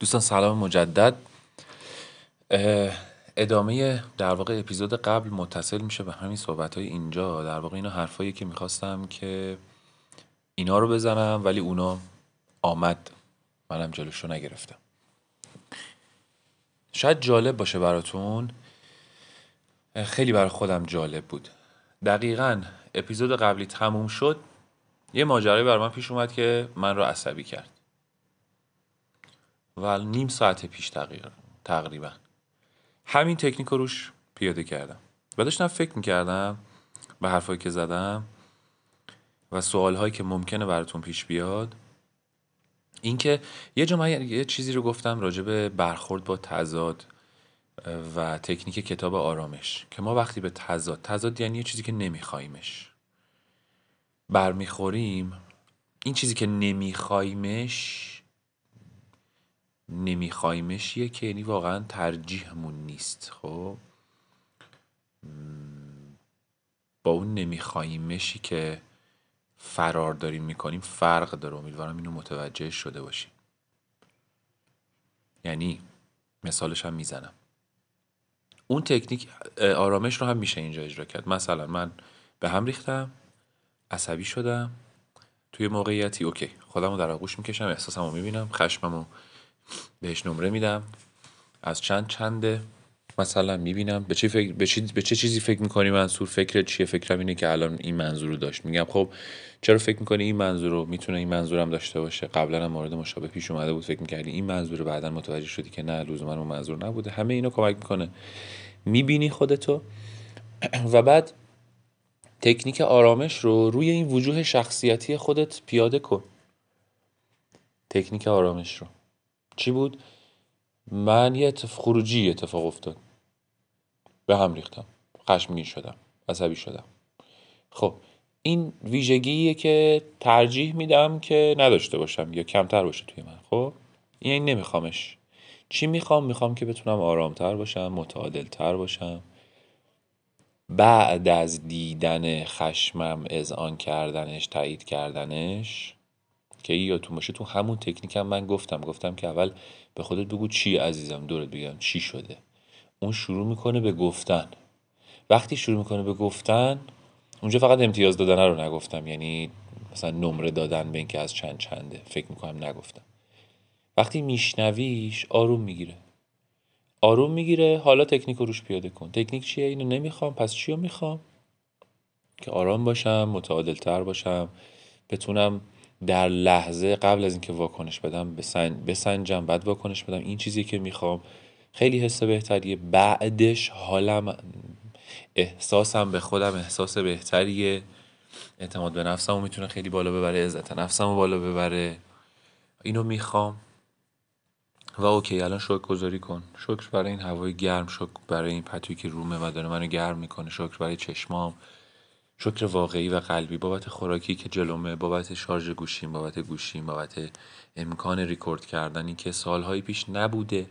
دوستان سلام مجدد. ادامه در واقع اپیزود قبل متصل میشه به همین صحبت های اینجا. در واقع اینا حرفایی که می‌خواستم که اینا رو بزنم ولی اونا آمد. منم جلوشو نگرفتم. شاید جالب باشه براتون. خیلی برای خودم جالب بود. دقیقا اپیزود قبلی تموم شد. یه ماجرایی بر من پیش اومد که من رو عصبی کرد. و نیم ساعت پیش تقریبا. همین تکنیک رو روش پیاده کردم. و داشتم فکر می‌کردم به حرفایی که زدم و سوال که ممکنه براتون پیش بیاد اینکه یه جا یه چیزی رو گفتم راجع به برخورد با تضاد و تکنیک کتاب آرامش که ما وقتی به تضاد تضاد یعنی یه چیزی که نمیخوایمش برمیخوریم این چیزی که نمیخوایمش نمیخوایمشیه که یعنی واقعا ترجیحمون نیست خب؟ با اون نمیخوایمشی که فرار داریم می‌کنیم فرق داره. امیدوارم اینو متوجه شده باشیم. یعنی مثالش هم می‌زنم. اون تکنیک آرامش رو هم میشه اینجا اجرا کرد. مثلا من به هم ریختم عصبی شدم توی موقعیتی اوکی خودم رو در آغوش می‌کشم احساسم رو می‌بینم خشمم رو بهش نمره میدم. از چند چنده؟ مثلا می‌بینم. به چه, فکر، به, چه... به چه چیزی فکر می‌کنی منظور فکرت چیه؟ فکرم اینه که الان این منظور رو داشت. میگم خب چرا فکر می‌کنی این منظور رو می‌تونه این منظورم داشته باشه؟ قبلا هم مورد مشابه پیش اومده بود. فکر می‌کردی این منظور بعدا متوجه شدی که نه لزوما اون منظور نبوده. همه اینو کمک می‌کنه. می‌بینی خودتو. و بعد تکنیک آرامش رو روی این وجوه شخصیتی خودت پیاده کن. تکنیک آرامش رو. چی بود؟ من یه اتفاق خروجی اتفاق افتاد. به هم ریختم. خشمگین شدم. عصبی شدم. خب این ویژگیه که ترجیح میدم که نداشته باشم یا کمتر باشه توی من. خب؟ این یعنی نمیخوامش. چی می‌خوام؟ می‌خوام که بتونم آرامتر باشم متعادلتر باشم. بعد از دیدن خشمم آن کردنش تایید کردنش که یادتون باشه تو همون تکنیکم من گفتم. گفتم که اول به خودت بگو چی عزیزم دورت بگم چی شده. اون شروع می‌کنه به گفتن. وقتی شروع می‌کنه به گفتن اونجا فقط امتیاز دادن رو نگفتم. یعنی مثلا نمره دادن به اینکه از چند چنده. فکر می‌کنم نگفتم. وقتی میشنویش آروم می‌گیره. آروم می‌گیره حالا تکنیک رو روش پیاده کن. تکنیک چیه؟ اینو نمی‌خوام پس چی رو می‌خوام؟ که آرام باشم متعادلتر باشم بتونم در لحظه قبل از اینکه واکنش بدم بسنجم بعد واکنش بدم. این چیزی که می‌خوام خیلی حس بهتریه. بعدش حالم احساسم به خودم احساس بهتریه. اعتماد به نفسم می‌تونه خیلی بالا ببره عزت نفسم بالا ببره. اینو می‌خوام. و اوکی الان شکر گذاری کن. شکر برای این هوای گرم شکر برای این پتوی که رومه و داره منو گرم می‌کنه. شکر برای چشمام. شکر واقعی و قلبی بابت خوراکی که جلومه بابت شارژ گوشیم بابت گوشیم بابت امکان ریکورد کردنی که سالهایی پیش نبوده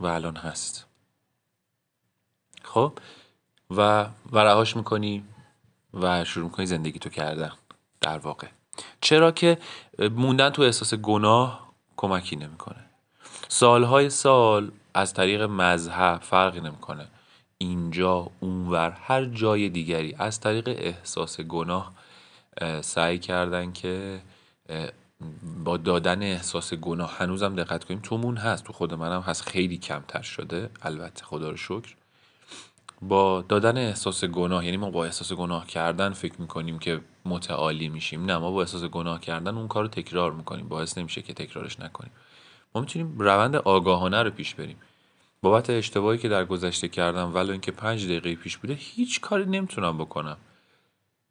و الان هست. خب؟ و و رهاش می‌کنی و شروع می‌کنی زندگی تو کردن در واقع. چرا که موندن تو احساس گناه کمکی نمی‌کنه. سالهای سال از طریق مذهب فرقی نمی‌کنه. اینجا اونور هر جای دیگری. از طریق احساس گناه سعی کردن که با دادن احساس گناه هنوزم دقت کنیم تومون هست تو خود منم هست خیلی کمتر شده البته خدا رو شکر. با دادن احساس گناه یعنی ما با احساس گناه کردن فکر می‌کنیم که متعالی میشیم. نه ما با احساس گناه کردن اون کار رو تکرار می‌کنیم. باعث نمیشه که تکرارش نکنیم. ما می‌تونیم روند آگاهانه رو پیش بریم. بابت اشتباهی که در گذشته کردم ولو اینکه پنج دقیقه پیش بوده هیچ کاری نمی‌تونم بکنم.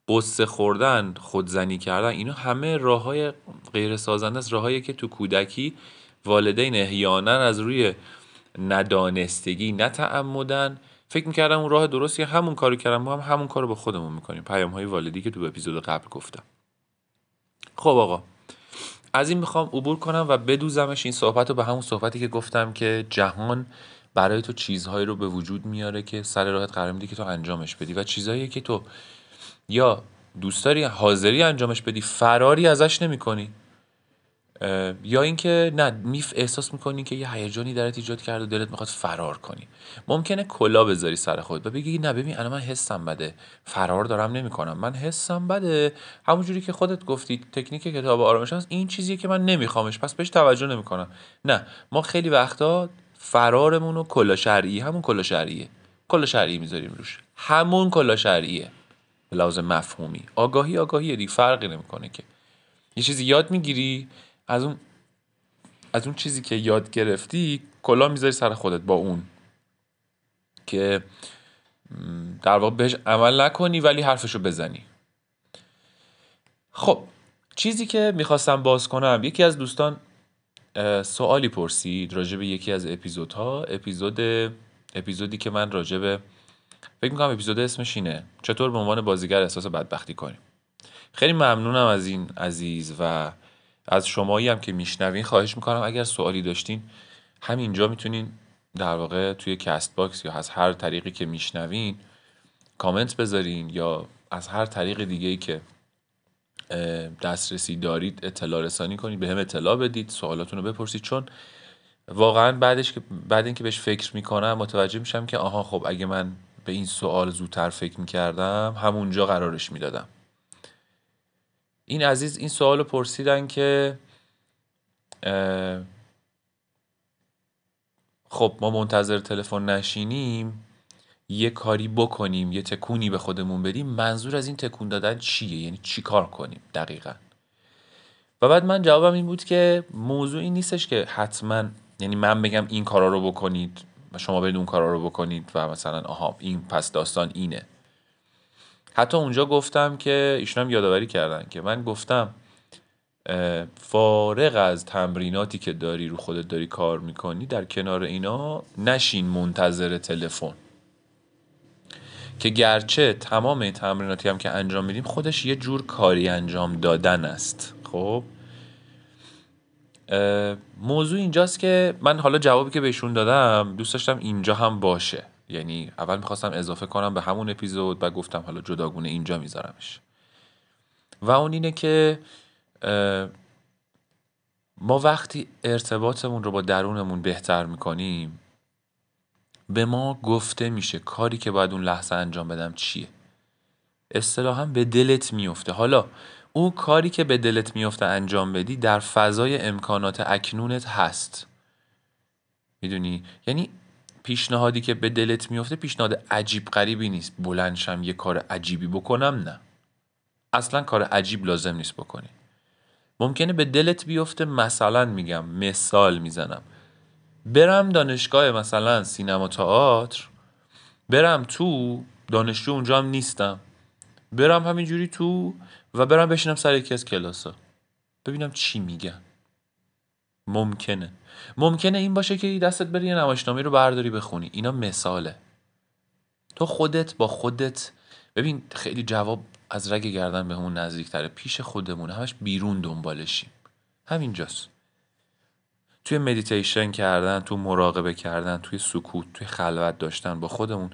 قصه خوردن خودزنی کردن اینا همه راه های غیر سازنده است راههایی که تو کودکی والدین احیانا از روی ندانستگی نتعمدن فکر می‌کردم اون راه درستی همون کارو کردم ما هم همون کارو با خودمون می‌کنیم. پیام های والدی که تو اپیزود قبل گفتم. خب آقا از این می‌خوام عبور کنم و بدوزمش این صحبت رو به همون صحبتی که گفتم که جهان برای تو چیزهایی رو به وجود میاره که سر راهت قرار میده که تو انجامش بدی و چیزهایی که تو یا دوست داری حاضری انجامش بدی فراری ازش نمی کنی یا اینکه نه میف احساس می‌کنی که یه هیجانی درت ایجاد کرده و دلت می‌خواد فرار کنی. ممکنه کلا بذاری سر خود و بگی نه ببین الان من حسم بده. فرار دارم نمی‌کنم. من حسم بده. همونجوری که خودت گفتی تکنیک کتاب آرامش هست این چیزیه که من نمیخوامش پس بهش توجه نمی‌کنم. نه ما خیلی وقتا فرارمون و کلا شرعی همون کلا شرعیه. کلا شرعی می‌ذاریم روش. همون کلا شرعیه. به لحاظ مفهومی. آگاهی آگاهی دیگه فرقی نمی‌کنه که. یه چیزی یاد می‌گیری از اون از اون چیزی که یاد گرفتی کلا می‌ذاری سر خودت با اون. که در واقع بهش عمل نکنی ولی حرفشو بزنی. خب چیزی که می‌خواستم باز کنم یکی از دوستان سوالی پرسید راجع به یکی از اپیزودها. اپیزود اپیزودی که من راجع به فکر می‌کنم اپیزود اسمش اینه. چطور به عنوان بازیگر احساس بدبختی کنیم؟ خیلی ممنونم از این عزیز و از شمایی هم که میشنوین. خواهش می‌کنم اگر سوالی داشتین همینجا می‌تونین در واقع توی CastBox یا از هر طریقی که میشنوین کامنت بذارین یا از هر طریق دیگه ای که دسترسی دارید اطلاع رسانی کنید به هم اطلاع بدید سوالاتون رو بپرسید. چون واقعا بعدش که بعد اینکه بهش فکر می‌کنم متوجه میشم که آها خب اگه من به این سوال زودتر فکر می‌کردم همونجا قرارش می‌دادم. این عزیز این سوال رو پرسیدن که خب ما منتظر تلفن نشینیم یه کاری بکنیم یه تکونی به خودمون بدیم منظور از این تکون دادن چیه؟ یعنی چی کار کنیم دقیقا؟ و بعد من جوابم این بود که موضوع این نیستش که حتما یعنی من بگم این کارا رو بکنید و شما برید اون کارا رو بکنید و مثلا آها این پس داستان اینه. حتی اونجا گفتم که ایشون هم یادآوری کردن که من گفتم فارغ از تمریناتی که داری رو خودت داری کار می‌کنی در کنار اینا نشین منتظر تلفن. که گرچه تمام تمریناتی هم که انجام میدیم خودش یه جور کاری انجام دادن است. خب؟ موضوع اینجاست که من حالا جوابی که بهشون دادم دوست داشتم اینجا هم باشه. یعنی اول می‌خواستم اضافه کنم به همون اپیزود و گفتم حالا جداگونه اینجا میذارمش. و اون اینه که ما وقتی ارتباطمون رو با درونمون بهتر می‌کنیم به ما گفته میشه کاری که باید اون لحظه انجام بدم چیه. اصطلاحا به دلت میفته. حالا اون کاری که به دلت میفته انجام بدی در فضای امکانات اکنونت هست. می‌دونی؟ یعنی پیشنهادی که به دلت میفته پیشنهاد عجیب غریبی نیست. بلندشم یه کار عجیبی بکنم نه. اصلا کار عجیب لازم نیست بکنی. ممکنه به دلت بیفته مثلا میگم مثال می‌زنم. برم دانشگاه مثلا سینما تئاتر برم تو دانشجو اونجا هم نیستم. برم همینجوری تو و برم بشینم سر یکی از کلاسا ببینم چی میگن. ممکنه. ممکنه این باشه که دستت بری یه نمایشنامه رو برداری بخونی. اینا مثاله. تو خودت با خودت ببین خیلی جواب از رگ گردن به همون نزدیکتره. پیش خودمون. همش بیرون دنبالشیم. همینجاست. توی مدیتیشن کردن تو مراقبه کردن توی سکوت توی خلوت داشتن با خودمون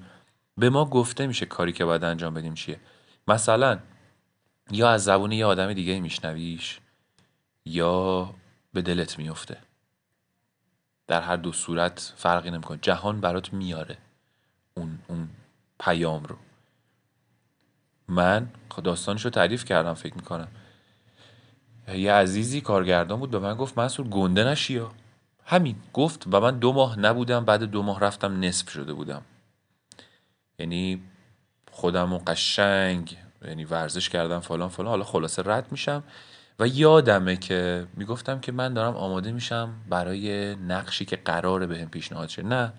به ما گفته میشه کاری که باید انجام بدیم چیه. مثلا یا از زبون یه آدم دیگه میشنویش یا به دلت میفته در هر دو صورت فرقی نمی‌کنه. جهان برات میاره. اون اون پیام رو. من داستانش رو تعریف کردم فکر می‌کنم. یه عزیزی کارگردان بود به من گفت منصور گنده نشی همین گفت و من دو ماه نبودم بعد دو ماه رفتم نصف شده بودم. یعنی خودم و قشنگ یعنی ورزش کردم فلان فلان حالا خلاصه رد میشم. و یادمه که می‌گفتم که من دارم آماده میشم برای نقشی که قراره بهم پیشنهاد شه. نه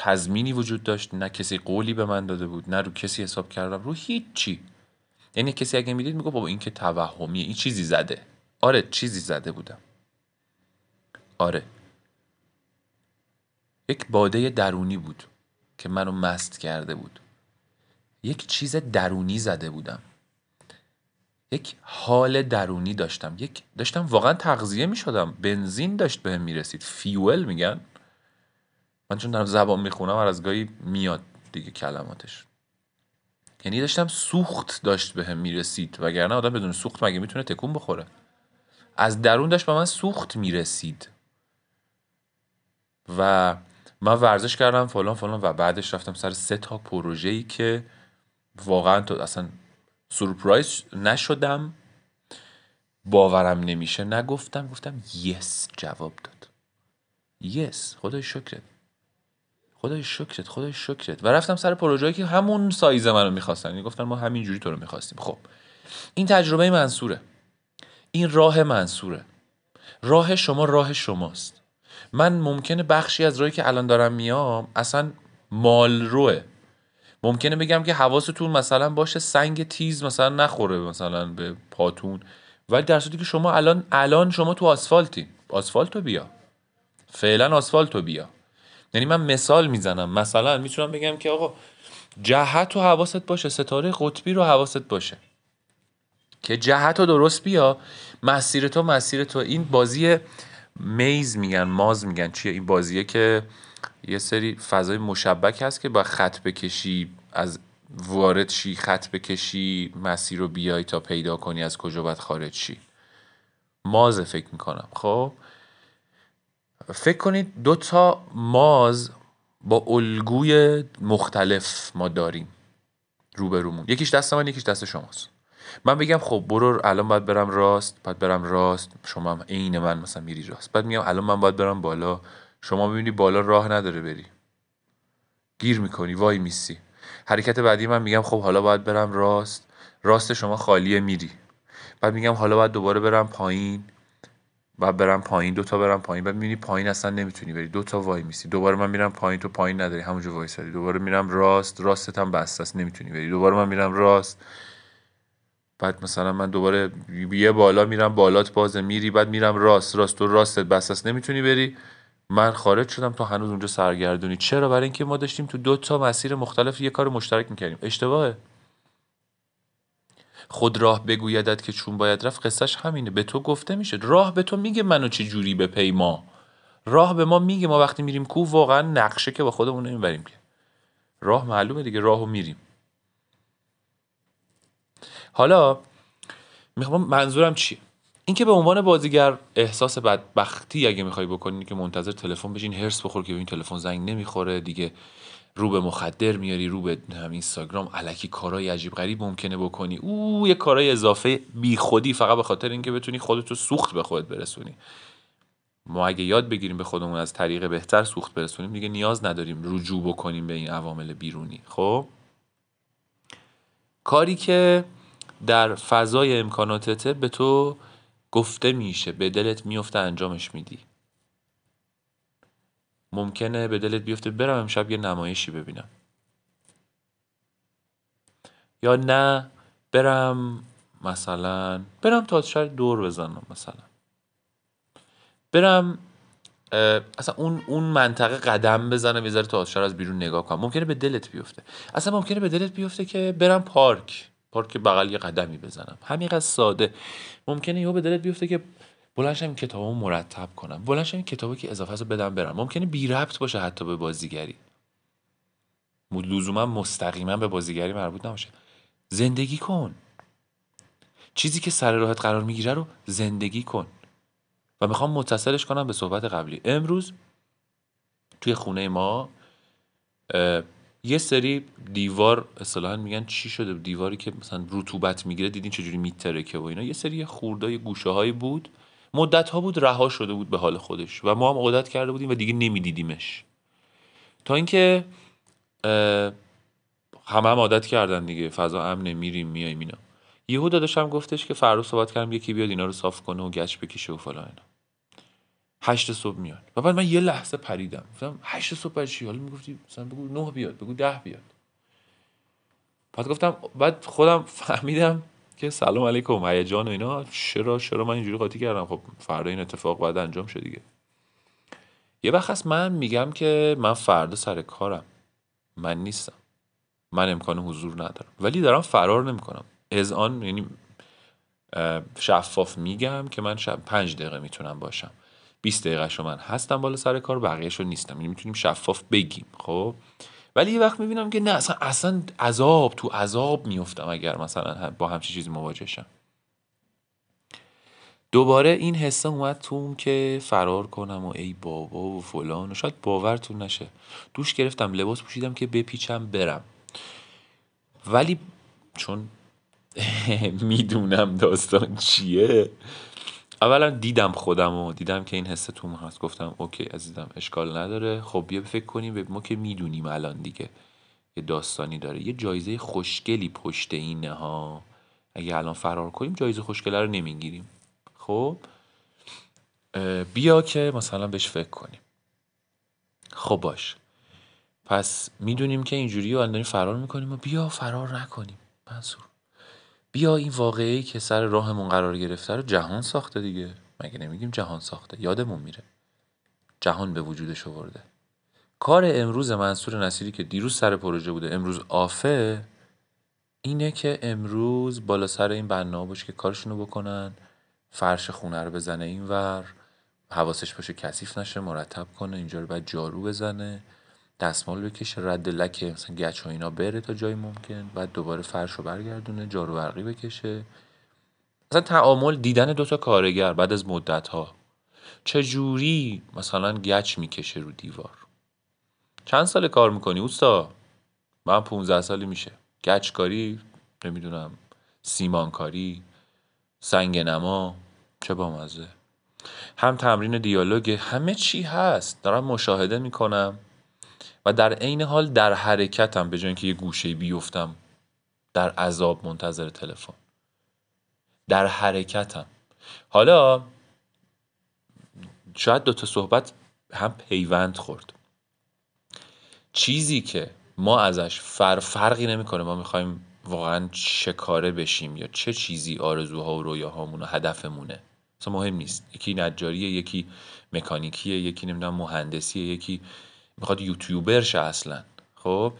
تضمینی وجود داشت نه کسی قولی به من داده بود نه رو کسی حساب کردم رو هیچی. یعنی کسی اگه می‌دید میگه بابا این که توهمیه این چیزی زده. آره چیزی زده بودم. آره. یک باده درونی بود که منو مست کرده بود. یک چیز درونی زده بودم. یک حال درونی داشتم. یک داشتم واقعا تغذیه می شدم بنزین داشت بهم می رسید فیول میگن. من چون دارم زبان می‌خونم هر از گاهی میاد دیگه کلماتش. یعنی داشتم سوخت داشت به هم می‌رسید وگرنه آدم بدون سوخت مگه می‌تونه تکون بخوره؟ از درون داشت به من سوخت می‌رسید. و من ورزش کردم فلان فلان و بعدش رفتم سر سه تا پروژه ای که واقعا تو اصلا سورپرایز نشدم. باورم نمیشه نگفتم گفتم یس جواب داد. یس خدای شکرت. خدای شکرت خدای شکرت. و رفتم سر پروژه‌ای که همون سایز منو می‌خواستن. یعنی گفتن ما همینجوری تو رو می‌خواستیم. خب. این تجربه منصوره. این راه منصوره. راه شما راه شماست. من ممکنه بخشی از راهی که الان دارم میام اصلا مال روه. ممکنه بگم که حواستون مثلا باشه سنگ تیز مثلا نخوره مثلا به پاتون. ولی در صورتی که شما الان الان شما تو آسفالتی. آسفالتو بیا. فعلا آسفالتو بیا. یعنی من مثال می‌زنم. مثلا می‌تونم بگم که آقا جهت و حواست باشه ستاره قطبی رو حواست باشه. که جهت رو درست بیا مسیر تو مسیر تو. این بازی میز میگن ماز میگن. چیه؟ این بازیه که یه سری فضای مشبک هست که با خط بکشی از وارد شی خط بکشی مسیر رو بیای تا پیدا کنی از کجا باید خارج شی. مازه فکر می‌کنم. خب؟ فکر کنید دو تا ماز با الگوی مختلف ما داریم روبرومون. یکیش دست من یکیش دست شماست. من بگم خب برو الان باید برم راست باید برم راست شما هم عین من مثلا میری راست. بعد میگم الان من باید برم بالا. شما می‌بینی بالا راه نداره بری. گیر می‌کنی وای میسی. حرکت بعدی من میگم خب حالا باید برم راست. راست شما خالیه میری. بعد میگم حالا باید دوباره برم پایین. بعد برم پایین دوتا برم پایین. بعد می‌بینی پایین اصلا نمی‌تونی بری. دوتا وای میسی. دوباره من میرم پایین تو پایین نداری. همونجا وایسادی دوباره میرم راست راستت هم بسته است. نمی‌تونی بری. دوباره من میرم راست. بعد مثلا من دوباره یه بالا میرم بالات بازه میری. بعد میرم راست راست. تو راستت بس است. نمی‌تونی بری. من خارج شدم تو هنوز اونجا سرگردونی. چرا؟ برای اینکه ما داشتیم تو دو تا مسیر مختلف یه کار مشترک می‌کردیم. اشتباهه. خود راه بگویدت که چون باید رفت قصهش همینه. به تو گفته میشه. راه به تو میگه منو چه جوری به پیما راه به ما میگه ما وقتی میریم کو واقعا نقشه که با خودمون نمی‌بریم که. راه معلومه دیگه راهو میریم. حالا می‌خوام منظورم چیه؟ اینکه به عنوان بازیگر احساس بدبختی اگه می‌خوای بکنی که منتظر تلفن بشین هرس بخور که به این تلفن زنگ نمی‌خوره دیگه رو به مخدر میاری رو به اینستاگرام علکی کارهای عجیب غریب ممکنه بکنی. او یه کارهای اضافه بی خودی فقط به خاطر اینکه بتونی خودتو سوخت به خودت برسونی. ما اگه یاد بگیریم به خودمون از طریق بهتر سوخت برسونیم دیگه نیاز نداریم رجوع بکنیم به این عوامل بیرونی. خب؟ کاری که در فضای امکاناتته به تو گفته میشه به دلت میفته انجامش میدی. ممکنه به دلت بیفته برم امشب یه نمایشی ببینم. یا نه برم مثلا برم تا شاید دور بزنم مثلا. برم اصلا اون اون منطقه قدم بزنم یه ذره تا از بیرون نگاه کنم. ممکنه به دلت بیفته. اصلا ممکنه به دلت بیفته که برم پارک. پارک بغل یه قدمی بزنم. همینقدر ساده. ممکنه یهو به دلت بیفته که بلنشم کتابو مرتب کنم. بلنشم کتابی که اضافه رو بدم برم. ممکنه بی ربط باشه حتی به بازیگری. لزوما مستقیما به بازیگری مربوط نباشه. زندگی کن. چیزی که سر راحت قرار می‌گیره رو زندگی کن. و می‌خوام متصلش کنم به صحبت قبلی. امروز توی خونه ما یه سری دیوار اصطلاحا میگن چی شده؟ دیواری که مثلا رطوبت می‌گیره دیدین چجوری میترکه و اینا. یه سری خوردای گوشه هایی بود. مدت ها بود رها شده بود به حال خودش و ما هم عادت کرده بودیم و دیگه نمیدیدیمش. تا اینکه همه هم عادت کردن دیگه فضا امنه میریم میایم اینا. یهو داداشم گفتش که فردا صحبت کردم یکی بیاد اینا رو صاف کنه و گچ بکشه و فلان اینا. هشت صبح میاد. و بعد من یه لحظه پریدم. گفتم هشت صبح برای چی؟ حالا می‌گفتی مثلا بگو نه بیاد بگو ده بیاد. بعد گفتم بعد خودم فهمیدم که سلام علیکم هیجان و اینا. چرا چرا من اینجوری قاطی کردم؟ خب فردا این اتفاق باید انجام شه دیگه. یه وقت هست من میگم که من فردا سر کارم. من نیستم. من امکان حضور ندارم. ولی دارم فرار نمی‌کنم. از آن یعنی شفاف میگم که من شب پنج دقیقه می‌تونم باشم. 20 دقیقه شو من هستم بالا سر کار بقیهشو نیستم. یعنی می‌تونیم شفاف بگیم. خب؟ ولی یه وقت می‌بینم که نه اصلا اصلا عذاب تو عذاب میفتم اگر مثلا با همچین چیزی مواجه شم. دوباره این حسه اومد تو که فرار کنم و ای بابا و فلان و شاید باورتون نشه. دوش گرفتم لباس پوشیدم که بپیچم برم. ولی چون می‌دونم داستان چیه اولا دیدم خودم و دیدم که این حسه تو هست. گفتم اوکی عزیزم اشکال نداره. خب بیا فکر کنیم. به ما که می‌دونیم الان دیگه یه داستانی داره. یه جایزه خوشگلی پشت اینه ها. اگه الان فرار کنیم جایزه خوشگله رو نمی‌گیریم. خب بیا که مثلا بهش فکر کنیم. خب باش. پس می‌دونیم که اینجوری الان داریم فرار می‌کنیم و بیا فرار نکنیم. منصور بیا این واقعی که سر راهمون قرار گرفته رو جهان ساخته دیگه. مگه نمیگیم جهان ساخته؟ یادمون میره. جهان به وجودش آورده. کار امروز منصور نصیری که دیروز سر پروژه بوده امروز آفه اینه که امروز بالا سر این بنا باشه که کارشونو بکنن فرش خونه رو بزنه اینور حواسش باشه کثیف نشه مرتب کنه اینجا رو بعد جارو بزنه. دستمال بکشه رد لکه مثلا گچ و اینا بره تا جایی ممکن بعد دوباره فرش رو برگردونه جارو برقی بکشه. مثلا تعامل دیدن دوتا کارگر بعد از مدت ها چجوری مثلا گچ می‌کشه رو دیوار؟ چند سال کار می‌کنی اوستا؟ من 15 سالی میشه. گچ کاری نمی‌دونم سیمان کاری سنگ نما چه بامزه. هم تمرین دیالوگ همه چی هست. دارم مشاهده می‌کنم. و در عین حال در حرکتم به جای اینکه یه گوشه بیفتم در عذاب منتظر تلفن. در حرکتم. حالا شاید دوتا صحبت هم پیوند خورد. چیزی که ما ازش فر فرقی نمی‌کنه ما می‌خوایم واقعا چه کاره بشیم یا چه چیزی آرزوها و رویاهامون و هدفمونه. اصلا مهم نیست. یکی نجاریه یکی مکانیکیه یکی نمی‌دونم مهندسیه یکی می‌خواد یوتیوبر شه اصلا. خب؟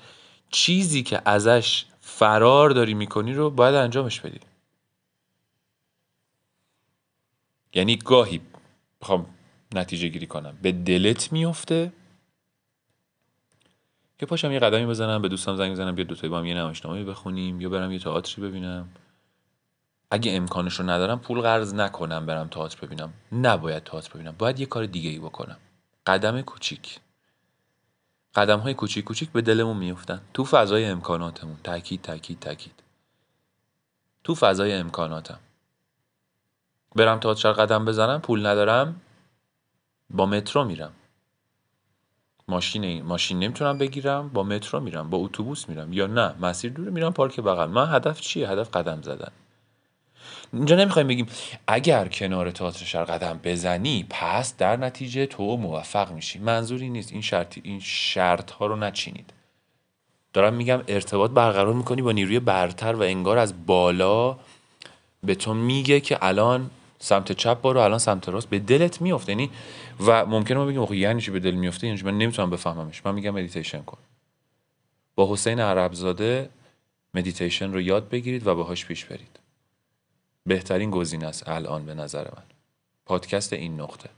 چیزی که ازش فرار داری می‌کنی رو باید انجامش بدی. یعنی گاهی بخوام نتیجه گیری کنم. به دلت میفته که پاشم یه قدمی بزنم به دوستم زنگ بزنم بیا دوتایی با هم یه نمایشنامه بخونیم یا برم یه تئاتری ببینم. اگه امکانش رو ندارم پول قرض نکنم برم تئاتر ببینم. نباید تئاتر ببینم. باید یه کار دیگه ای بکنم. قدم کوچیک. قدم های کوچیک کوچیک به دلمون میفتن تو فضای امکاناتمون. تاکید تاکید تاکید. تو فضای امکاناتم. برم تئاتر قدم بزنم پول ندارم با مترو میرم. ماشین ماشین نمی‌تونم بگیرم با مترو میرم با اتوبوس میرم. یا نه مسیر دوره میرم پارک بغل. من هدف چیه؟ هدف قدم زدن. اینجا نمی‌خوایم بگیم اگر کنار تئاتر شهر قدم بزنی پس در نتیجه تو موفق میشی. منظوری نیست. این شرط این شرط ها رو نچینید. دارم میگم ارتباط برقرار می‌کنی با نیروی برتر و انگار از بالا به تو میگه که الان سمت چپ برو الان سمت راست. به دلت میفته یعنی و ممکنه ما بگیم یعنی چی به دل میفته یعنی من نمی‌تونم بفهممش. من میگم مدیتیشن کن. با حسین عربزاده مدیتیشن رو یاد بگیرید و باهاش پیش برید. بهترین گزینه است الان به نظر من. پادکست این نقطه.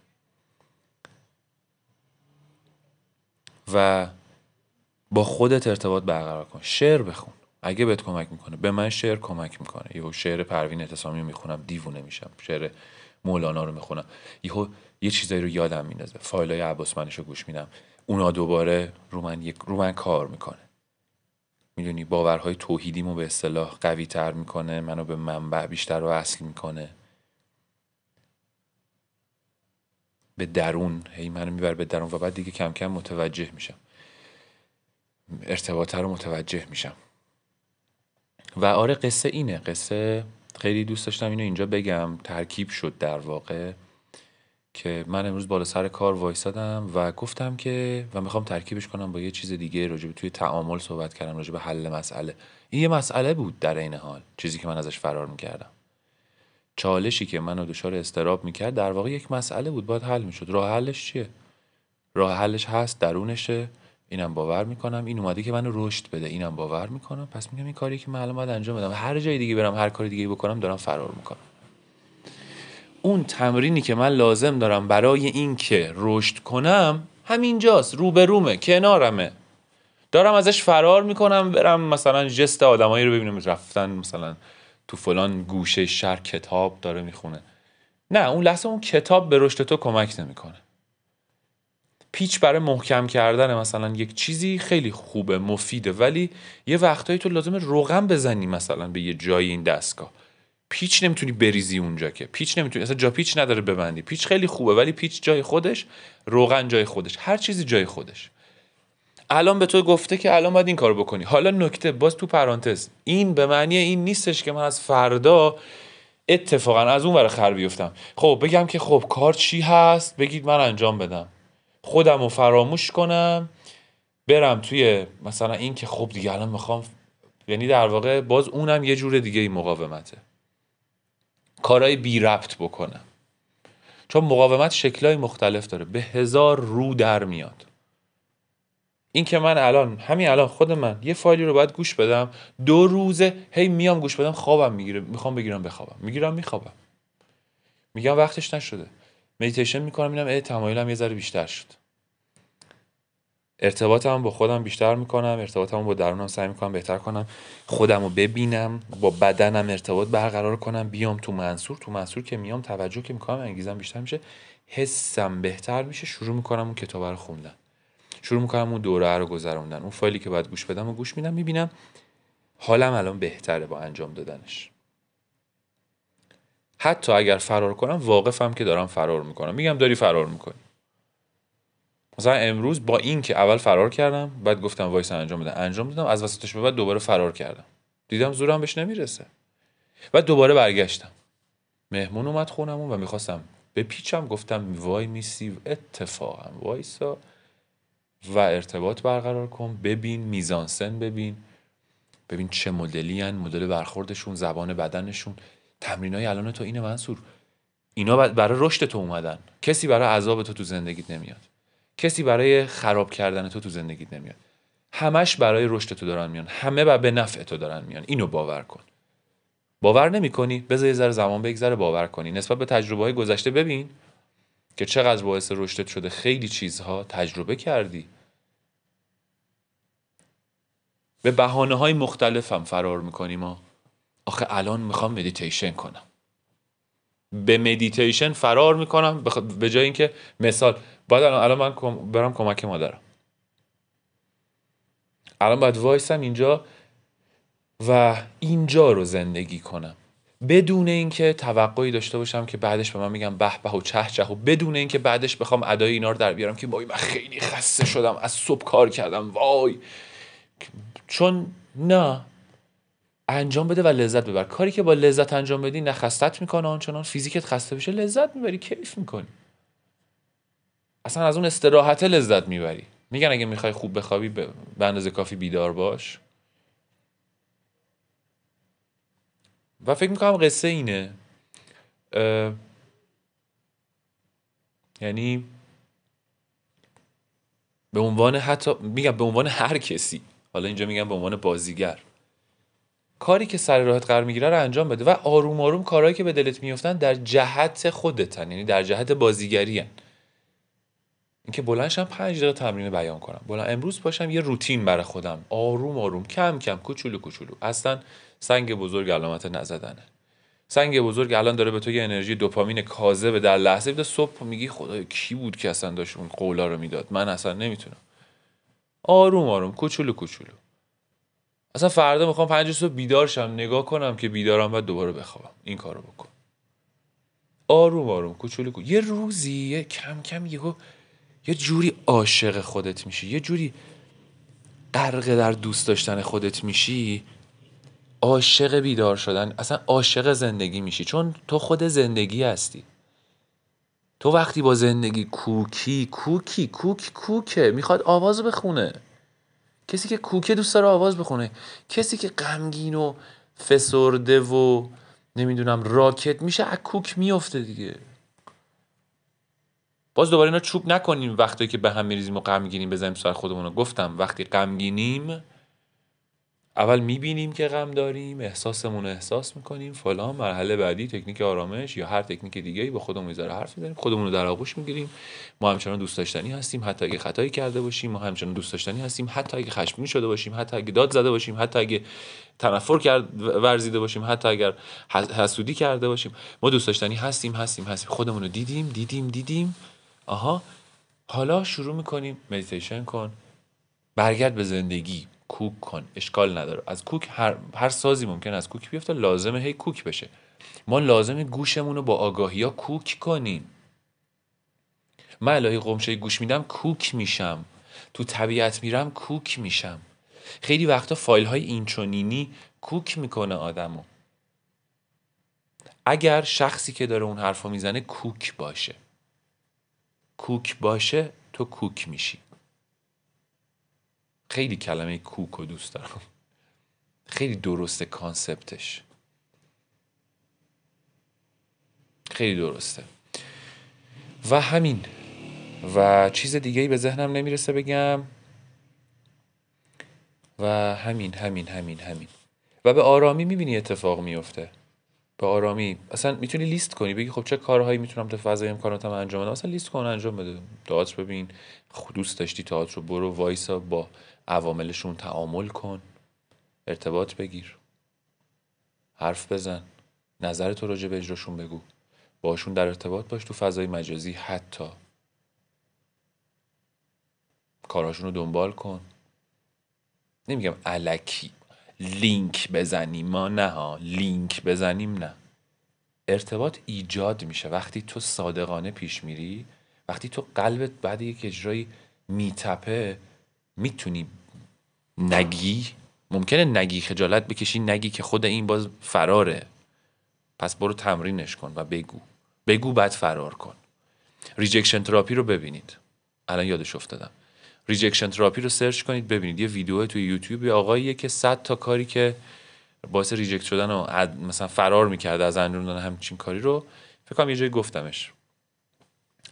و با خودت ارتباط برقرار کن. شعر بخون. اگه بهت کمک می‌کنه به من شعر کمک می‌کنه. یهو شعر پروین اعتصامی می‌خونم دیوونه میشم. شعر مولانا رو می‌خونم. یهو یه چیزایی رو یادم میندازه. فایلای عباس رو گوش میدم. اونا دوباره رو من, یک رو من کار می‌کنه. می‌دونی باورهای توحیدیمو به اصطلاح قوی تر می‌کنه منو به منبع بیشتر اصل می‌کنه. به درون هی منو میبر به درون و بعد دیگه کم کم متوجه میشم. ارتباطه رو متوجه میشم. و آره قصه اینه. قصه خیلی دوست داشتم اینو اینجا بگم. ترکیب شد در واقع. که من امروز بالا سر کار وایسادم و گفتم که و می‌خوام ترکیبش کنم با یه چیز دیگه راجع توی تعامل صحبت کردم راجع به حل مسئله. این یه مسئله بود در این حال چیزی که من ازش فرار می‌کردم. چالشی که منو دچار استراب می‌کرد در واقع یک مسئله بود باید حل می‌شد. راه حلش چیه؟ راه حلش هست درونشه اینم باور می‌کنم. این اومده که منو رشد بده اینم باور می‌کنم. پس میگم این کاری که من الان باید انجام بدم. هر جای دیگه برم هر کاری دیگه بکنم دارم فرار می‌کنم. اون تمرینی که من لازم دارم برای اینکه رشد کنم همینجاست روبرومه کنارمه. دارم ازش فرار می‌کنم برم مثلا جست آدمایی رو ببینم رفتن مثلا تو فلان گوشه شهر کتاب داره می‌خونه. نه اون لحظه اون کتاب به رشد تو کمک نمی‌کنه. پیچ برای محکم کردن مثلا یک چیزی خیلی خوبه مفیده ولی یه وقتایی تو لازمه روغن بزنی مثلا به یه جای این دستگاه. پیچ نمی‌تونی بریزی اونجا که. پیچ نمی‌تونی. اصلا جا پیچ نداره ببندی. پیچ خیلی خوبه ولی پیچ جای خودش روغن جای خودش. هر چیزی جای خودش. الان به تو گفته که الان باید این کار بکنی. حالا نکته باز تو پرانتز این به معنی این نیستش که من از فردا اتفاقا از اون ور خر بیفتم. خب بگم که خب کار چی هست؟ بگید من انجام بدم. خودم رو فراموش کنم برم توی مثلا این که خب دیگه الان می‌خوام یعنی در واقع باز اونم یه جور دیگه ای مقاومته. کارهای بی ربط بکنم چون مقاومت شکلهای مختلف داره. به هزار رو در میاد. این که من الان همین الان خود من یه فایلی رو باید گوش بدم. دو روزه هی میام گوش بدم خوابم می‌گیره. می‌خوام بگیرم بخوابم. می‌گیرم میخوابم. میگم وقتش نشده. مدیتیشن می‌کنم اینم ای تمایلم یه ذره بیشتر شد. ارتباطم با خودم بیشتر می‌کنم ارتباطم با درونم سعی می‌کنم بهتر کنم خودم رو ببینم با بدنم ارتباط برقرار کنم بیام تو منصور تو منصور که میام توجه که می‌کنم انگیزم بیشتر میشه حسم بهتر میشه شروع می‌کنم اون کتاب رو خوندن. شروع می‌کنم اون دوره رو گذروندن. اون فایلی که باید گوش بدم و گوش میدم می‌بینم حالم الان بهتره با انجام دادنش. حتی اگر فرار کنم واقفم که دارم فرار می‌کنم. میگم داری فرار می‌کنی. مثلا امروز با این که اول فرار کردم بعد گفتم وایس انجام بدم. انجام دادم از وسطش به بعد دوباره فرار کردم. دیدم زورم بهش نمی‌رسه. بعد دوباره برگشتم. مهمون اومد خونمون و می‌خواستم به پیچم گفتم وای میسی اتفاقم وایسا و ارتباط برقرار کن. ببین میزانسن ببین. ببین چه مدلی هن مدل برخوردشون زبان بدنشون. تمرین های الان تو اینه منصور. اینا برای رشد تو اومدن. کسی برای عذاب تو تو زندگیت نمیاد. کسی برای خراب کردن تو تو زندگیت نمیاد. همش برای رشد تو دارن میان. همه و به نفع تو دارن میان. اینو باور کن. باور نمی‌کنی؟ بذار یه ذره زمان بگذره باور کنی. نسبت به تجربه های گذشته ببین که چقدر باعث رشدت شده. خیلی چیزها تجربه کردی. به بهانه های مختلفم فرار می‌کنیم ما آخه الان می‌خوام مدیتیشن کنم. به مدیتیشن فرار می‌کنم. به جای اینکه مثال باید الان, من برم کمک مادرم. الان باید وایسم اینجا و اینجا رو زندگی کنم. بدون اینکه توقعی داشته باشم که بعدش به من میگم به به و چه چه و بدون اینکه بعدش بخوام ادای اینا رو در بیارم که وای من خیلی خسته شدم از صبح کار کردم وای. چون نه انجام بده و لذت ببر. کاری که با لذت انجام بدی نه خستت می‌کنه آنچنان فیزیکت خسته بشه لذت می‌بری کیف می‌کنی. اصلا از اون استراحت لذت می‌بری. میگن اگه می‌خوای خوب بخوابی به اندازه کافی بیدار باش. و فکر می‌کنم قصه اینه. یعنی به عنوان حتی میگم به عنوان هر کسی. حالا اینجا میگم به عنوان بازیگر. کاری که سر راهت قرار می‌گیره رو انجام بده. و آروم آروم کارهایی که به دلت میفتن در جهت خودتن یعنی در جهت بازیگری هن. اینکه بلندشم پنج دقیقه تمرین بیان کنم. بلند امروز باشم یه روتین برای خودم. آروم آروم کم کم کوچولو کوچولو. اصلا سنگ بزرگ علامت نزدنه. سنگ بزرگ الان داره به تو یه انرژی دوپامین کاذب در لحظه بده صبح میگی خدای کی بود که اصلا داشت اون قولا رو می‌داد؟ من اصلا نمی‌تونم. آروم آروم کوچولو کوچولو. اصلا فردا می‌خوام پنج صبح بیدار شم نگاه کنم که بیدارم و دوباره بخوابم. این کارو بکن. آروم آروم. کوچولو کوچولو. یه روزی یه کم کم یهو یه جوری عاشق خودت میشی. یه جوری غرق در دوست داشتن خودت میشی. عاشق بیدار شدن. اصلا عاشق زندگی میشی. چون تو خود زندگی هستی. تو وقتی با زندگی کوکی کوکی کوک کوکه. می‌خواد آواز بخونه. کسی که کوکه دوست داره آواز بخونه کسی که غمگین و فسرده و نمی‌دونم راکت میشه از کوک میفته دیگه. باز دوباره اینا چوب نکنیم وقتی که به هم میریزیم و غمگینیم بزنیم سر خودمون رو. گفتم وقتی غمگینیم اول می‌بینیم که غم داریم احساسمون احساس می‌کنیم فلان مرحله بعدی تکنیک آرامش یا هر تکنیک دیگه ای با خودمون می‌ذاره حرف می‌زنیم خودمون رو در آغوش می‌گیریم. ما همچنان دوست داشتنی هستیم حتی اگه خطایی کرده باشیم ما همچنان دوست داشتنی هستیم حتی اگه خشمگین شده باشیم حتی اگه داد زده باشیم حتی اگه تنفر کرد ورزیده باشیم حتی اگر حسودی کرده باشیم. ما دوست داشتنی هستیم هستیم هستیم. خودمون رو دیدیم دیدیم دیدیم. آها. حالا شروع می‌کنیم. مدیتیشن کن. برگرد به زندگی. کوک کن. اشکال نداره. از کوک هر, هر سازی ممکن از کوک بیفته لازمه هی کوک بشه. ما لازم گوشمون رو با آگاهی ها کوک کنیم. من الهی قمشه گوش میدم کوک میشم. تو طبیعت میرم کوک میشم. خیلی وقتا فایل های اینچونینی کوک می‌کنه آدمو. اگر شخصی که داره اون حرفا می‌زنه کوک باشه. کوک باشه تو کوک میشی. خیلی کلمه کوک دوست دارم. خیلی درسته کانسپتش. خیلی درسته. و همین. و چیز دیگه ای به ذهنم نمی‌رسه بگم. و همین همین همین همین. و به آرامی می‌بینی اتفاق میفته به آرامی. اصلا می‌تونی لیست کنی بگی خب چه کارهایی می‌تونم تو فضای امکاناتم انجام بدم. اصلا لیست کن انجام بده. تئاتر ببین. دوست داشتی تئاتر رو برو وایسا با. عواملشون تعامل کن. ارتباط بگیر. حرف بزن. نظر تو راجع به اجراشون بگو. باشون در ارتباط باش تو فضای مجازی حتی. کارهاشون رو دنبال کن. نمیگم علکی. لینک بزنیم ما نه ها. لینک بزنیم نه. ارتباط ایجاد میشه. وقتی تو صادقانه پیش میری وقتی تو قلبت بعد یک اجرایی میتپه می‌تونی نگی. ممکنه نگی خجالت بکشی نگی که خود این باز فراره. پس برو تمرینش کن و بگو. بگو بعد فرار کن. rejection therapy رو ببینید. الان یادش افتادم. rejection therapy رو search کنید ببینید. یه ویدیو توی یوتیوب یه آقاییه که 100 تا کاری که باعث reject شدن و مثلا فرار می‌کرده از انجام دادن همچین کاری رو. فکر کنم یه جایی گفتمش.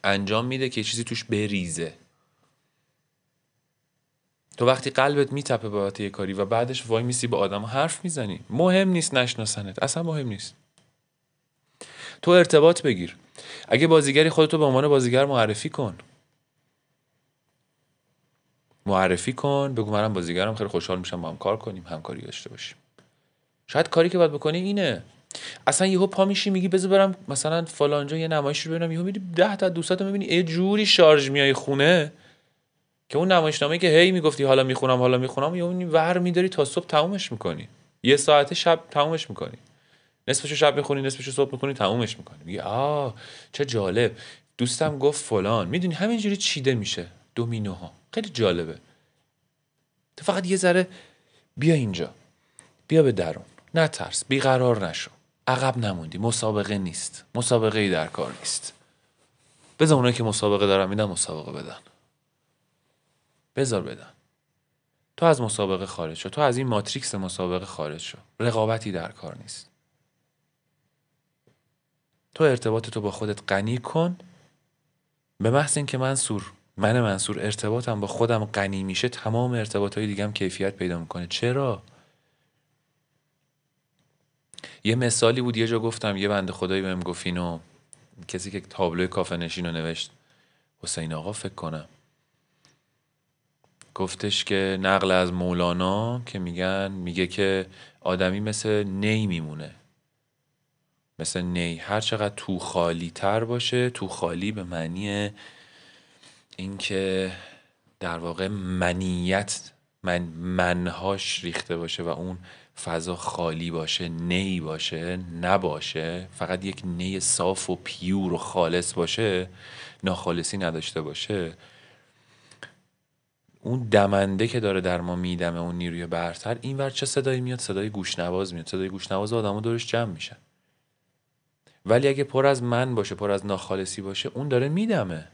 انجام میده که چیزی توش بریزه. تو وقتی قلبت میتپه بابت یه کاری و بعدش وای میسی با آدم حرف می‌زنی. مهم نیست نشناسنت. اصلا مهم نیست. تو ارتباط بگیر. اگه بازیگری خودتو به عنوان بازیگر معرفی کن. معرفی کن. بگو منم بازیگرم. خیلی خوشحال میشم با هم کار کنیم همکاری داشته باشیم. شاید کاری که باید بکنی اینه. اصلا یهو پا میشی میگی بذار برم مثلا فلانجا یه نمایش رو ببینم. یهو میری 10 تا دوستاتو می‌بینی. یه جوری شارژ میای خونه. که اون نمایشنامه که هی می‌گفتی حالا می‌خونم حالا می‌خونم یهو ور میداری تا صبح تمومش می‌کنی. یه ساعت شب تمومش می‌کنی. نصفشو شب می‌خونی نصفشو صبح می‌کنی تمومش می‌کنی. میگی آ چه جالب. دوستم گفت فلان. می‌دونی همینجوری چیده میشه. دومینوها. خیلی جالبه. تو فقط یه ذره بیا اینجا. بیا به درون. نترس بیقرار نشو. عقب نموندی. مسابقه نیست. مسابقه ای در کار نیست. بذار اونایی که مسابقه دارن میدن مسابقه بدن. بذار بدن تو از مسابقه خارج شو. تو از این ماتریکس مسابقه خارج شو. رقابتی در کار نیست. تو ارتباط تو با خودت غنی کن. به محض اینکه منصور من منصور ارتباطم با خودم غنی میشه تمام ارتباط های دیگم کیفیت پیدا می‌کنه. چرا؟ یه مثالی بود یه جا گفتم یه بنده خدایی بهم گفت اینو کسی که تابلو کافه نشین رو نوشت حسین آقا فکر کنم. گفتش که نقل از مولانا که میگن میگه که آدمی مثل نی میمونه. مثل نی. هر چقدر تو خالی تر باشه تو خالی به معنی اینکه در واقع منیت من منهاش ریخته باشه و اون فضا خالی باشه نی باشه نباشه فقط یک نی صاف و پیور و خالص باشه ناخالصی نداشته باشه. اون دمنده که داره در ما میدمه اون نیروی برتر این ور چه صدایی میاد؟ صدای گوشنواز میاد. صدای گوشنواز آدمو دورش جمع میشن ولی اگه پر از من باشه پر از ناخالصی باشه اون داره میدمه.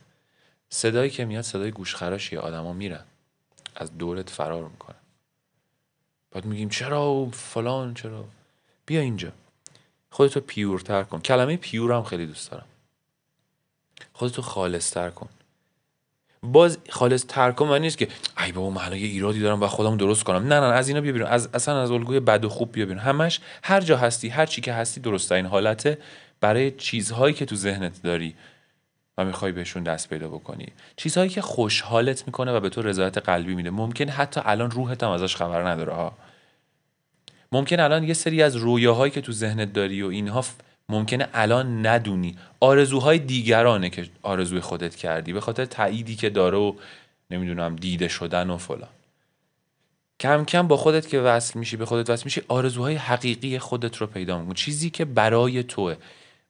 صدایی که میاد صدای گوشخراشی آدما میرن. از دورت فرار می‌کنن. بعد میگیم چرا فلان چرا؟ بیا اینجا. خودتو پیورتر کن. کلمه پیور هم خیلی دوست دارم. خودتو خالصتر کن. باز خالص ترکم من نیست که ای بابا من یه ایرادی دارم و خودم درست کنم. نه نه از اینا بیا بیرون. از اصلا از الگوی بد و خوب بیا بیرون. همش هر جا هستی هر چی که هستی درست این حالته برای چیزهایی که تو ذهنت داری و می‌خوای بهشون دست پیدا بکنی. چیزهایی که خوشحالت می‌کنه و به تو رضایت قلبی میده. ممکن حتی الان روحت هم ازش خبر نداره ها. ممکن الان یه سری از رویاهایی که تو ذهنت داری و اینها ممکنه الان ندونی. آرزوهای دیگرانه که آرزوی خودت کردی. به خاطر تاییدی که داره و نمی‌دونم دیده شدن و فلان. کم کم با خودت که وصل میشی به خودت وصل میشی آرزوهای حقیقی خودت رو پیدا می‌کنی. چیزی که برای توه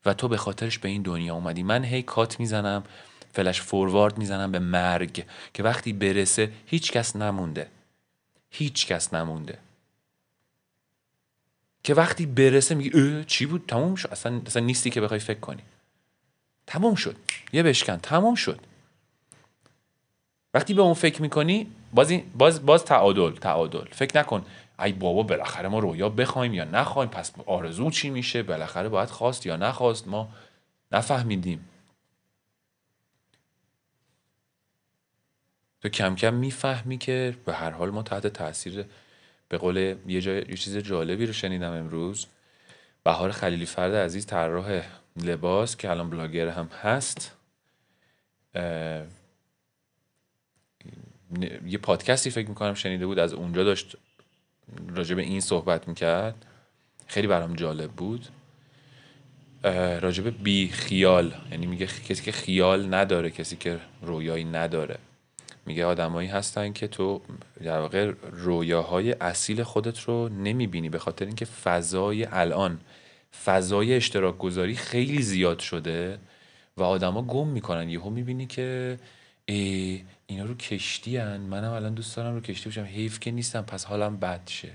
و تو به خاطرش به این دنیا اومدی. من هی کات می‌زنم فلش فوروارد می‌زنم به مرگ که وقتی برسه هیچ کس نمونده. هیچ کس نمونده. که وقتی برسه میگی چی بود؟ تموم شد. اصلا, اصلا نیستی که بخوای فکر کنی. تموم شد. یه بشکن. تموم شد. وقتی به اون فکر می‌کنی باز, باز, باز تعادل تعادل. فکر نکن ای بابا بالاخره ما رویا بخوایم یا نخوایم پس آرزو چی میشه؟ بالاخره باید خواست یا نخواست؟ ما نفهمیدیم. تو کم کم می‌فهمی که به هر حال ما تحت تاثیر به قول یه, جای، یه چیز جالبی رو شنیدم امروز. بهار خلیلی فرد عزیز طراح لباس که الان بلاگر هم هست. یه پادکستی فکر می‌کنم شنیده بود از اونجا داشت راجع به این صحبت می‌کرد. خیلی برام جالب بود. راجع به بی خیال یعنی میگه کسی که خیال نداره کسی که رویایی نداره. میگه آدمایی هستن که تو در واقع رویاهای اصیل خودت رو نمی‌بینی به خاطر اینکه فضای الان فضای اشتراک گذاری خیلی زیاد شده و آدما گم می‌کنن. یهو می‌بینی که ای اینا رو کشتی هن. منم الان دوست دارم رو کشتی باشم حیف که نیستم پس حالم بد شه.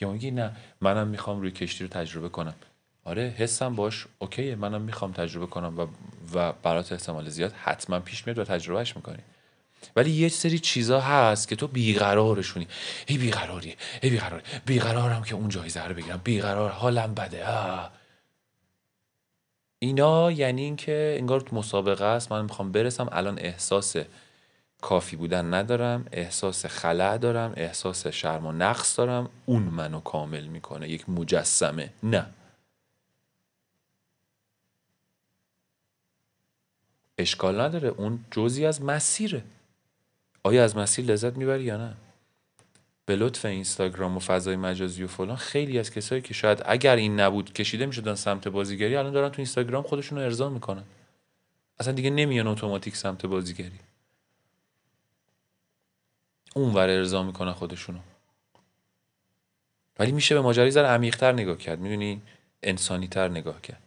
یا میگی نه منم می‌خوام روی کشتی رو تجربه کنم. آره حسم باش اوکیه. منم می‌خوام تجربه کنم و, و برات احتمال زیاد حتما پیش میاد و تجربهش می‌کنی. ولی یه سری چیزا هست که تو بیقرارشونی. ای بیقراری ای بیقراری. بیقرارم که اون جایزه رو بگیرم. بیقرار حالم بده. آه. اینا یعنی اینکه انگار مسابقه است. من می‌خوام برسم. الان احساس کافی بودن ندارم. احساس خلع دارم. احساس شرم و نقص دارم. اون منو کامل می‌کنه. یک مجسمه. نه. اشکال نداره. اون جزی از مسیره. آیا از مسیر لذت می‌بری یا نه؟ به لطف اینستاگرام و فضای مجازی و فلان خیلی از کسایی که شاید اگر این نبود کشیده می‌شدن سمت بازیگری الان دارن تو اینستاگرام خودشون رو ارضا می‌کنن. اصلا دیگه نمیان اتوماتیک سمت بازیگری. اونور ارضا می‌کنن خودشونو. ولی میشه به ماجرای ذره عمیقتر نگاه کرد. می‌دونی؟ انسانی تر نگاه کرد.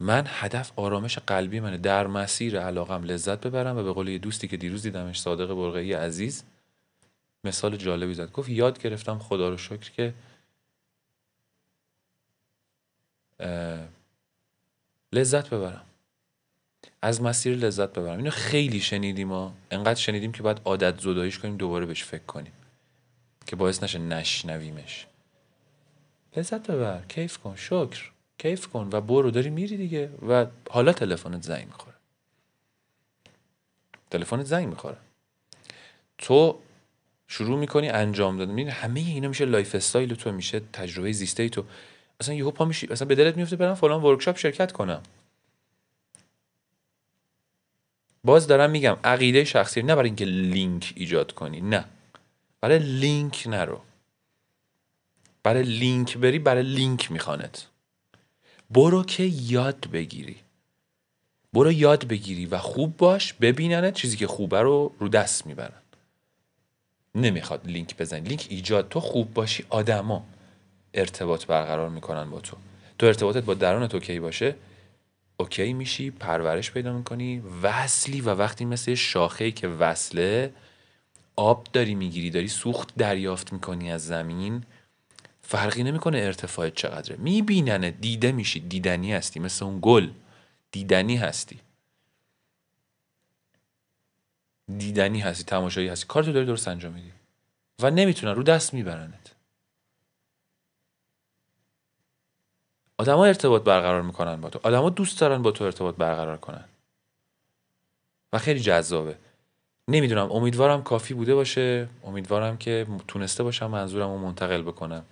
من هدف آرامش قلبی منه. در مسیر علاقم لذت ببرم و به قول یه دوستی که دیروز دیدمش صادق برقعی عزیز مثال جالبی زد. گفت یاد گرفتم خدا رو شکر که لذت ببرم. از مسیر لذت ببرم. اینو خیلی شنیدیم و انقدر شنیدیم که باید عادت زداییش کنیم دوباره بهش فکر کنیم. که باعث نشه نشنویمش. لذت ببر کیف کن شکر. کیف کن و برو داری میری دیگه. و حالا تلفنت زنگ می‌خوره. تلفنت زنگ می‌خوره. تو شروع می‌کنی انجام دادن. می‌بینی همه اینا میشه lifestyle تو میشه تجربه زیسته تو. اصلا یهو پا میشی اصلا به دلت میفته برم فلان workshop شرکت کنم. باز دارم میگم عقیده شخصی نه برای اینکه لینک ایجاد کنی نه. برای لینک نرو. برای لینک بری برای لینک میخوانت. برو که یاد بگیری. برو یاد بگیری و خوب باش ببیننه چیزی که خوبه رو رو دست می‌برن. نمی‌خواد لینک بزنی. لینک ایجاد. تو خوب باشی آدما ارتباط برقرار می‌کنن با تو. تو ارتباطت با درون okay باشه؟ okay میشی پرورش پیدا می‌کنی. وصلی و وقتی مثل شاخه که وصله آب داری می‌گیری داری سوخت دریافت می‌کنی از زمین. فرقی نمی‌کنه ارتفاع چقدره. میبیننه دیده میشی. دیدنی هستی. مثل اون گل. دیدنی هستی. دیدنی هستی. تماشایی هستی. کارتو داری درست انجام میدی. و نمی‌تونن. رو دست میبرنت. آدما ارتباط برقرار می‌کنن با تو. آدما دوست دارن با تو ارتباط برقرار کنن. و خیلی جذابه. نمی‌دونم. امیدوارم کافی بوده باشه. امیدوارم که تونسته باشم منظورم رو منتقل بکنم.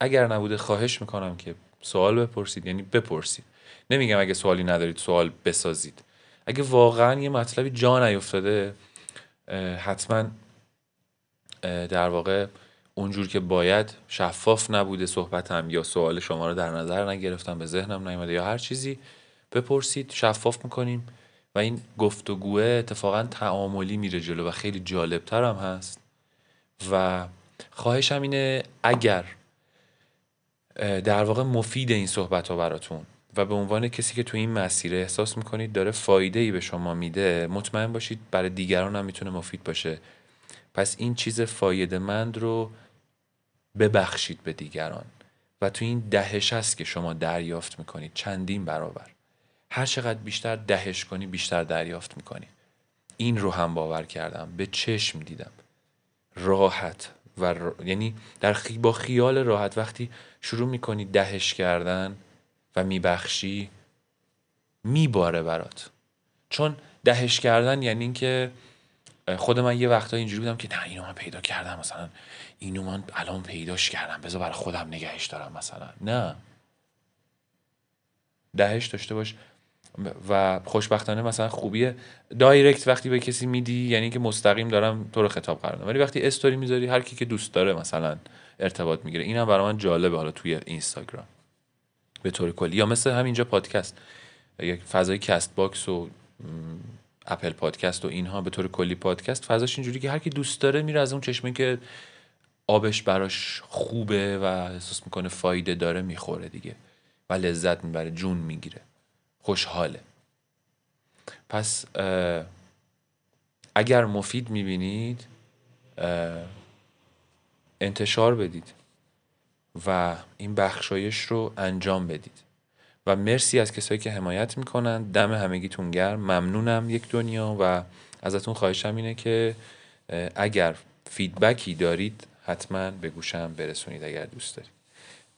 اگر نبوده خواهش می‌کنم که سوال بپرسید یعنی بپرسید. نمیگم اگه سوالی ندارید سوال بسازید. اگه واقعا یه مطلبی جا نیفتاده حتما در واقع اونجور که باید شفاف نبوده صحبتم یا سوال شما رو در نظر نگرفتم به ذهنم نیومده یا هر چیزی بپرسید شفاف می‌کنیم و این گفتگوه اتفاقا تعاملی میره جلو و خیلی جالبتر هم هست. و خواهشم اینه اگر در واقع مفید این صحبت ها براتون. و به عنوان کسی که تو این مسیر احساس می‌کنید داره فایده ای به شما میده مطمئن باشید برای دیگران هم می‌تونه مفید باشه. پس این چیز فایده مند رو ببخشید به دیگران. و تو این دهش هست که شما دریافت می‌کنید. چندین برابر. هر چقدر بیشتر دهش کنی بیشتر دریافت می‌کنی. این رو هم باور کردم. به چشم دیدم. راحت. و یعنی در خی... با خیال راحت وقتی شروع می‌کنی دهش کردن و میبخشی میباره برات. چون دهش کردن یعنی اینکه خود من یه وقتا اینجوری بودم که نه اینو من پیدا کردم مثلا. اینو من الان پیداش کردم. بذار برای خودم نگهش دارم مثلا. نه. دهش داشته باش. و خوشبختانه مثلا خوبیه. direct وقتی به کسی میدی یعنی که مستقیم دارم تو رو خطاب قرار ولی وقتی استوری می‌ذاری هر کی که دوست داره مثلا ارتباط می‌گیره. اینم برای من جالبه حالا توی اینستاگرام به طور کلی. یا مثل همینجا پادکست. یک فضای CastBox و Apple Podcast و اینها به طور کلی پادکست. فضاش اینجوری که هر کی دوست داره میره از اون چشمه که آبش براش خوبه و احساس می‌کنه فایده داره می‌خوره دیگه. و لذت می‌بره جون می‌گیره. خوشحاله. پس اگر مفید می‌بینید انتشار بدید و این بخشایش رو انجام بدید. و مرسی از کسایی که حمایت می‌کنن. دم همگیتون گرم. ممنونم یک دنیا و ازتون خواهشم اینه که اگر فیدبکی دارید حتما به گوشم برسونید اگر دوست دارید.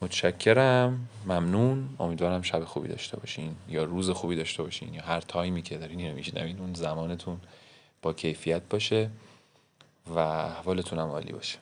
متشکرم. ممنون. امیدوارم شب خوبی داشته باشین یا روز خوبی داشته باشین یا هر تایمی که دارین اینو میشنوین اون زمانتون با کیفیت باشه و احوالتون هم عالی باشه.